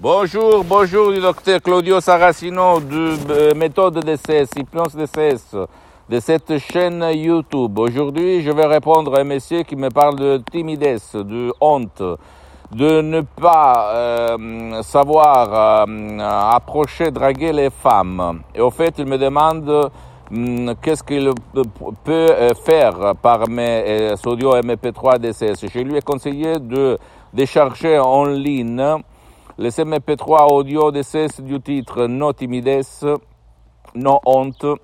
Bonjour, bonjour du docteur Claudio Saracino de euh, méthode DCS, hypnose DCS, de cette chaîne YouTube. Aujourd'hui, je vais répondre à un monsieur qui me parle de timidesse, de honte, de ne pas euh, savoir euh, approcher, draguer les femmes. Et au fait, il me demande hum, qu'est-ce qu'il peut euh, faire par mes audio MP3 DCS. Je lui ai conseillé de décharger en ligne les MP3 audio DCS du titre No timidesse, no honte.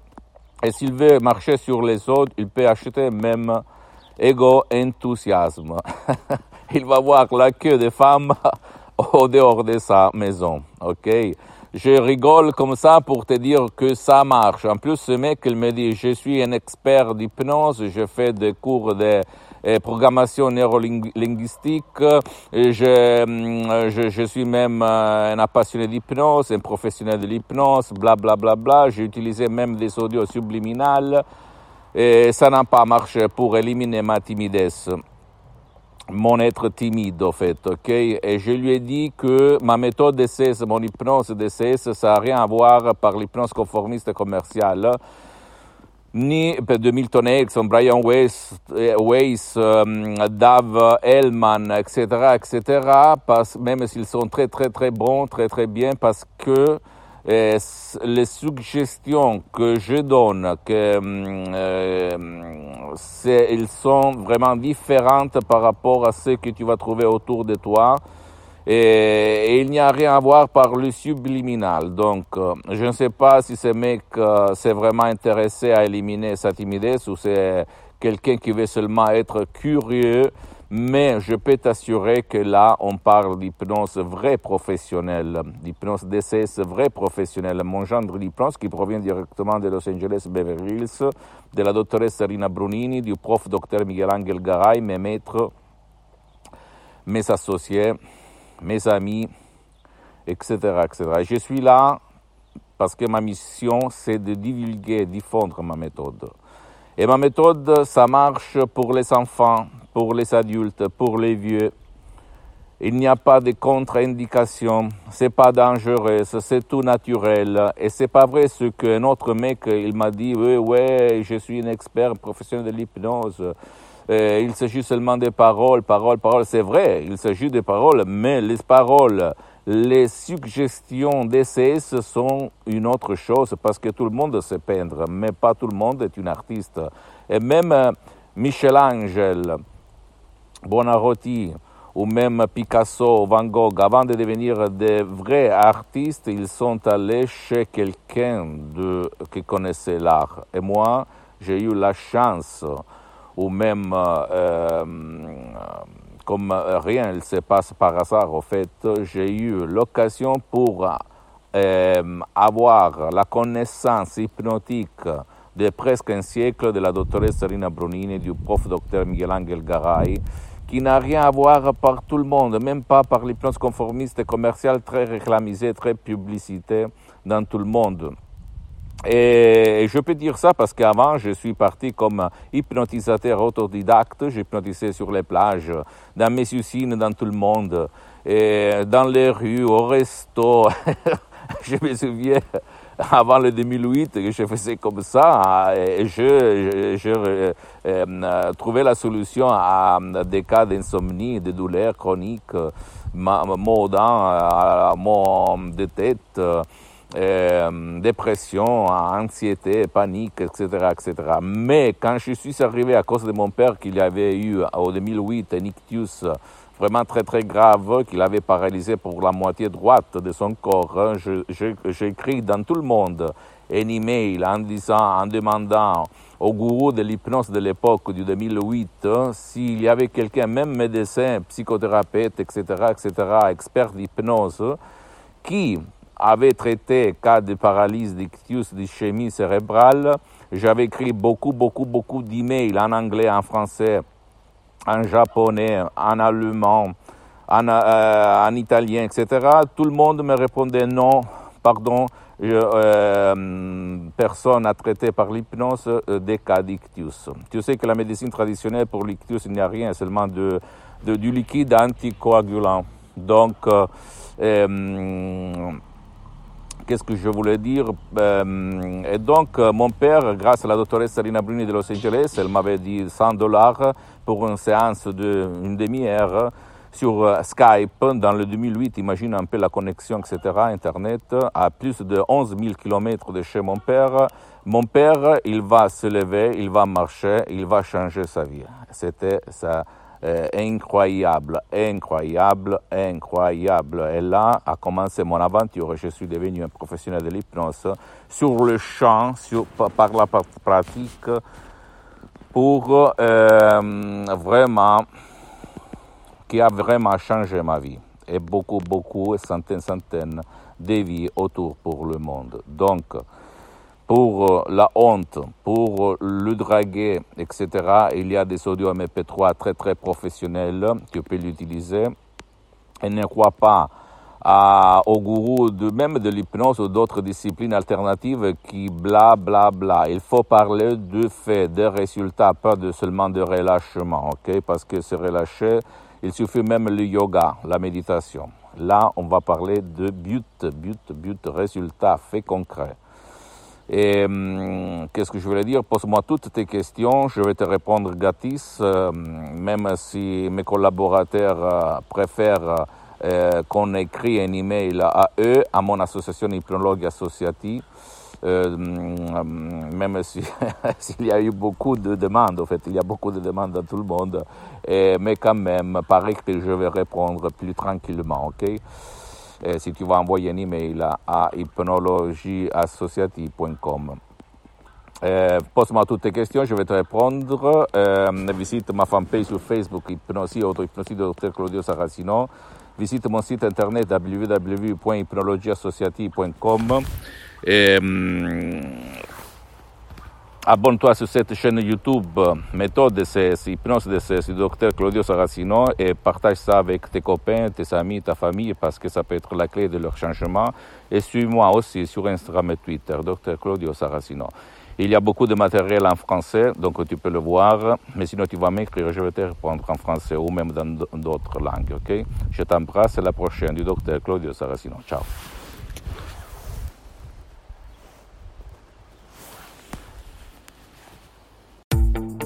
Et s'il veut marcher sur les autres, il peut acheter même Ego Enthousiasme. il va voir la queue des femmes au dehors de sa maison. Ok? Je rigole comme ça pour te dire que ça marche. En plus, ce mec, il me dit, je suis un expert d'hypnose, je fais des cours de programmation neurolinguistique, je, mm, je, je, suis même euh, un passionné d'hypnose, un professionnel de l'hypnose, bla. J'ai utilisé même des audios subliminales et ça n'a pas marché pour éliminer ma timidesse mon être timide, au fait, ok? Et je lui ai dit que ma méthode d'essai, mon hypnose d'essai, ça n'a rien à voir par l'hypnose conformiste commerciale, ni de Milton Erickson, Brian Weiss, Weiss um, Dave Hellman, etc., etc., parce, même s'ils sont très, très, très bons, très, très bien, parce que et les suggestions que je donne, que, euh, ils sont vraiment différentes par rapport à ce que tu vas trouver autour de toi. Et, il n'y a rien à voir par le subliminal. Donc, euh, je ne sais pas si ce mec euh, s'est vraiment intéressé à éliminer sa timidesse ou c'est quelqu'un qui veut seulement être curieux mais je peux t'assurer que là, on parle d'hypnose vraie professionnelle, d'hypnose DCS vraie professionnelle. Mon genre d'hypnose qui provient directement de Los Angeles Beverly Hills, de la doctoresse Rina Brunini, du prof docteur Miguel Angel Garay, mes maîtres, mes associés, mes amis, etc., etc. je suis là parce que ma mission, c'est de divulguer, diffondre ma méthode. Et ma méthode, ça marche pour les enfants, pour les adultes, pour les vieux. Il n'y a pas de contre-indication, c'est pas dangereux, c'est tout naturel. Et c'est pas vrai ce qu'un autre mec, il m'a dit, oui, ouais, je suis un expert professionnel de l'hypnose. Euh, il s'agit seulement des paroles, paroles, paroles. C'est vrai, il s'agit des paroles, mais les paroles, les suggestions DCS sont une autre chose parce que tout le monde sait peindre, mais pas tout le monde est un artiste. Et même euh, Michel-Angel, Bonarotti ou même Picasso, Van Gogh, avant de devenir des vrais artistes, ils sont allés chez quelqu'un qui connaissait l'art. Et moi, j'ai eu la chance, ou même euh, comme rien ne se passe par hasard, au fait, j'ai eu l'occasion pour euh, avoir la connaissance hypnotique de presque un siècle de la doctoresse Serena Brunini, du prof docteur Miguel Angel Garay, qui n'a rien à voir par tout le monde, même pas par l'hypnose conformiste et commerciale très réclamisée, très publicité dans tout le monde. Et je peux dire ça parce qu'avant, je suis parti comme hypnotisateur autodidacte. J'hypnotisais sur les plages, dans mes usines, dans tout le monde, dans les rues, au resto. je me souviens, avant le 2008 que je faisais comme ça et je, je, je euh, euh, trouvais la solution à des cas d'insomnie, de douleurs chroniques, maux dents, maux de tête, euh, dépression, anxiété, panique, etc., etc. Mais quand je suis arrivé à cause de mon père qu'il avait eu en 2008 un ictus vraiment très très grave qu'il avait paralysé pour la moitié droite de son corps. Hein. J'ai écrit dans tout le monde un email en disant, en demandant au gourou de l'hypnose de l'époque du 2008 s'il y avait quelqu'un, même médecin, psychothérapeute, etc., etc., expert d'hypnose, qui avait traité cas de paralysie d'ictus d'ischémie cérébrale. J'avais écrit beaucoup, beaucoup, beaucoup d'emails en anglais, en français, en japonais, en allemand, en, euh, en, italien, etc. Tout le monde me répondait non, pardon, je, euh, personne n'a traité par l'hypnose euh, des cas d'ictus. Tu sais que la médecine traditionnelle pour l'ictus, il n'y a rien, seulement du liquide anticoagulant. Donc, euh, euh Qu'est-ce que je voulais dire? Euh, Et donc, euh, mon père, grâce à la doctoresse Sarina Bruni de Los Angeles, elle m'avait dit 100 dollars pour une séance d'une demi-heure sur euh, Skype dans le 2008. Imagine un peu la connexion, etc., Internet, à plus de 11 000 kilomètres de chez mon père. Mon père, il va se lever, il va marcher, il va changer sa vie. C'était ça euh, incroyable, incroyable, incroyable. Et là a commencé mon aventure. Je suis devenu un professionnel de l'hypnose sur le champ, sur, par la pratique, pour euh, vraiment, qui a vraiment changé ma vie. Et beaucoup, beaucoup, centaines, centaines de vies autour pour le monde. Donc, pour euh, la honte, pour euh, le draguer, etc., il y a des audios MP3 très très professionnels, tu peux l'utiliser. Et ne crois pas à, au gourou de, même de l'hypnose ou d'autres disciplines alternatives qui bla bla bla. Il faut parler de faits, de résultats, pas de, seulement de relâchement, ok? Parce que se relâcher, il suffit même le yoga, la méditation. Là, on va parler de but, but, but, résultat, fait concret. Et hum, qu'est-ce que je voulais dire? Pose-moi toutes tes questions, je vais te répondre gratis, euh, même si mes collaborateurs euh, préfèrent euh, qu'on écrit un email à eux, à mon association Hypnologue Associative, hum, même s'il si, y a eu beaucoup de demandes, en fait, il y a beaucoup de demandes à tout le monde, mais quand même, paraît que je vais répondre plus tranquillement, ok? Eh, si tu vas envoyer un email à hypnologieassociative.com. Eh, Pose-moi toutes tes questions, je vais te répondre. Eh, visite ma fanpage sur Facebook, Hypnosie, Auto-Hypnosie de Dr Claudio Saracino. Visite mon site internet www.hypnologieassociative.com. Et, Abonne-toi sur cette chaîne YouTube, méthode c'est hypnose de docteur Claudio Saracino et partage ça avec tes copains, tes amis, ta famille parce que ça peut être la clé de leur changement. Et suis-moi aussi sur Instagram et Twitter, docteur Claudio Saracino. Il y a beaucoup de matériel en français, donc tu peux le voir, mais sinon tu vas m'écrire, je vais te répondre en français ou même dans d'autres langues, ok? Je t'embrasse, à la prochaine du docteur Claudio Saracino. Ciao.